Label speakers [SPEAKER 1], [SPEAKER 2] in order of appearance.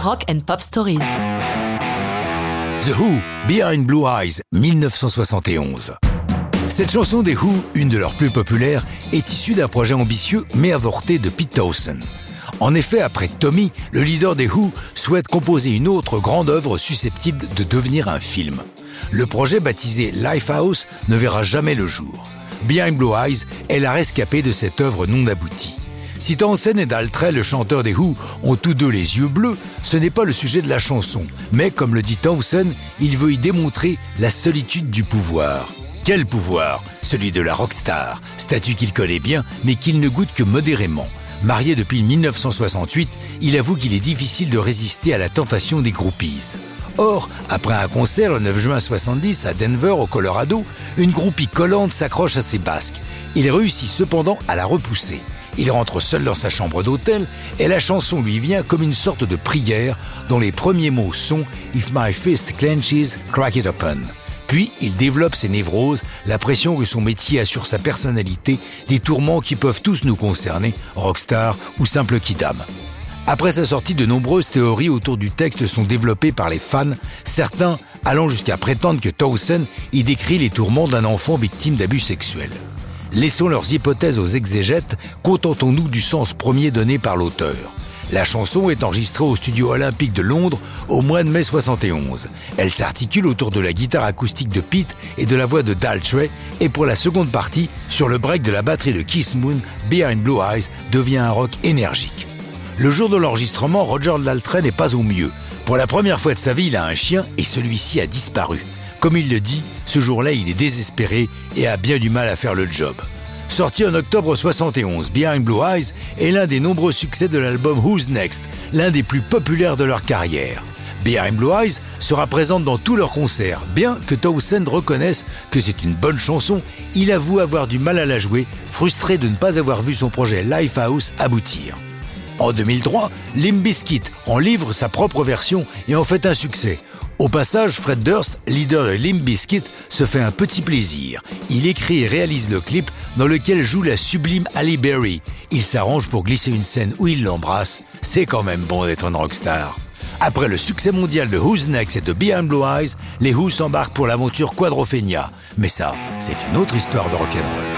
[SPEAKER 1] Rock and Pop Stories.
[SPEAKER 2] The Who, Behind Blue Eyes, 1971. Cette chanson des Who, une de leurs plus populaires, est issue d'un projet ambitieux mais avorté de Pete Townsend. En effet, après Tommy, le leader des Who souhaite composer une autre grande œuvre susceptible de devenir un film. Le projet baptisé Lifehouse ne verra jamais le jour. Behind Blue Eyes est la rescapée de cette œuvre non aboutie. Si Townsend et Daltrey, le chanteur des Who, ont tous deux les yeux bleus, ce n'est pas le sujet de la chanson. Mais comme le dit Townsend, il veut y démontrer la solitude du pouvoir. Quel pouvoir? Celui de la rockstar, statut qu'il connaît bien, mais qu'il ne goûte que modérément. Marié depuis 1968, il avoue qu'il est difficile de résister à la tentation des groupies. Or, après un concert le 9 juin 70 à Denver, au Colorado, une groupie collante s'accroche à ses basques. Il réussit cependant à la repousser. Il rentre seul dans sa chambre d'hôtel et la chanson lui vient comme une sorte de prière dont les premiers mots sont If my fist clenches, crack it open. Puis il développe ses névroses, la pression que son métier a sur sa personnalité, des tourments qui peuvent tous nous concerner, rockstar ou simple kidam. Après sa sortie, de nombreuses théories autour du texte sont développées par les fans, certains allant jusqu'à prétendre que Towson y décrit les tourments d'un enfant victime d'abus sexuels. Laissons leurs hypothèses aux exégètes, contentons-nous du sens premier donné par l'auteur. La chanson est enregistrée au studio olympique de Londres au mois de mai 71. Elle s'articule autour de la guitare acoustique de Pete et de la voix de Daltrey, et pour la seconde partie, sur le break de la batterie de Kiss Moon, Behind Blue Eyes devient un rock énergique. Le jour de l'enregistrement, Roger Daltrey n'est pas au mieux. Pour la première fois de sa vie, il a un chien et celui-ci a disparu. Comme il le dit, ce jour-là, il est désespéré et a bien du mal à faire le job. Sorti en octobre 71, Behind Blue Eyes est l'un des nombreux succès de l'album Who's Next, l'un des plus populaires de leur carrière. Behind Blue Eyes sera présente dans tous leurs concerts. Bien que Townsend reconnaisse que c'est une bonne chanson, il avoue avoir du mal à la jouer, frustré de ne pas avoir vu son projet Lifehouse aboutir. En 2003, Limp Bizkit en livre sa propre version et en fait un succès. Au passage, Fred Durst, leader de Limp Bizkit, se fait un petit plaisir. Il écrit et réalise le clip dans lequel joue la sublime Ali Berry. Il s'arrange pour glisser une scène où il l'embrasse. C'est quand même bon d'être un rockstar. Après le succès mondial de Who's Next et de Behind Blue Eyes, les Who s'embarquent pour l'aventure Quadrophenia. Mais ça, c'est une autre histoire de rock'n'roll.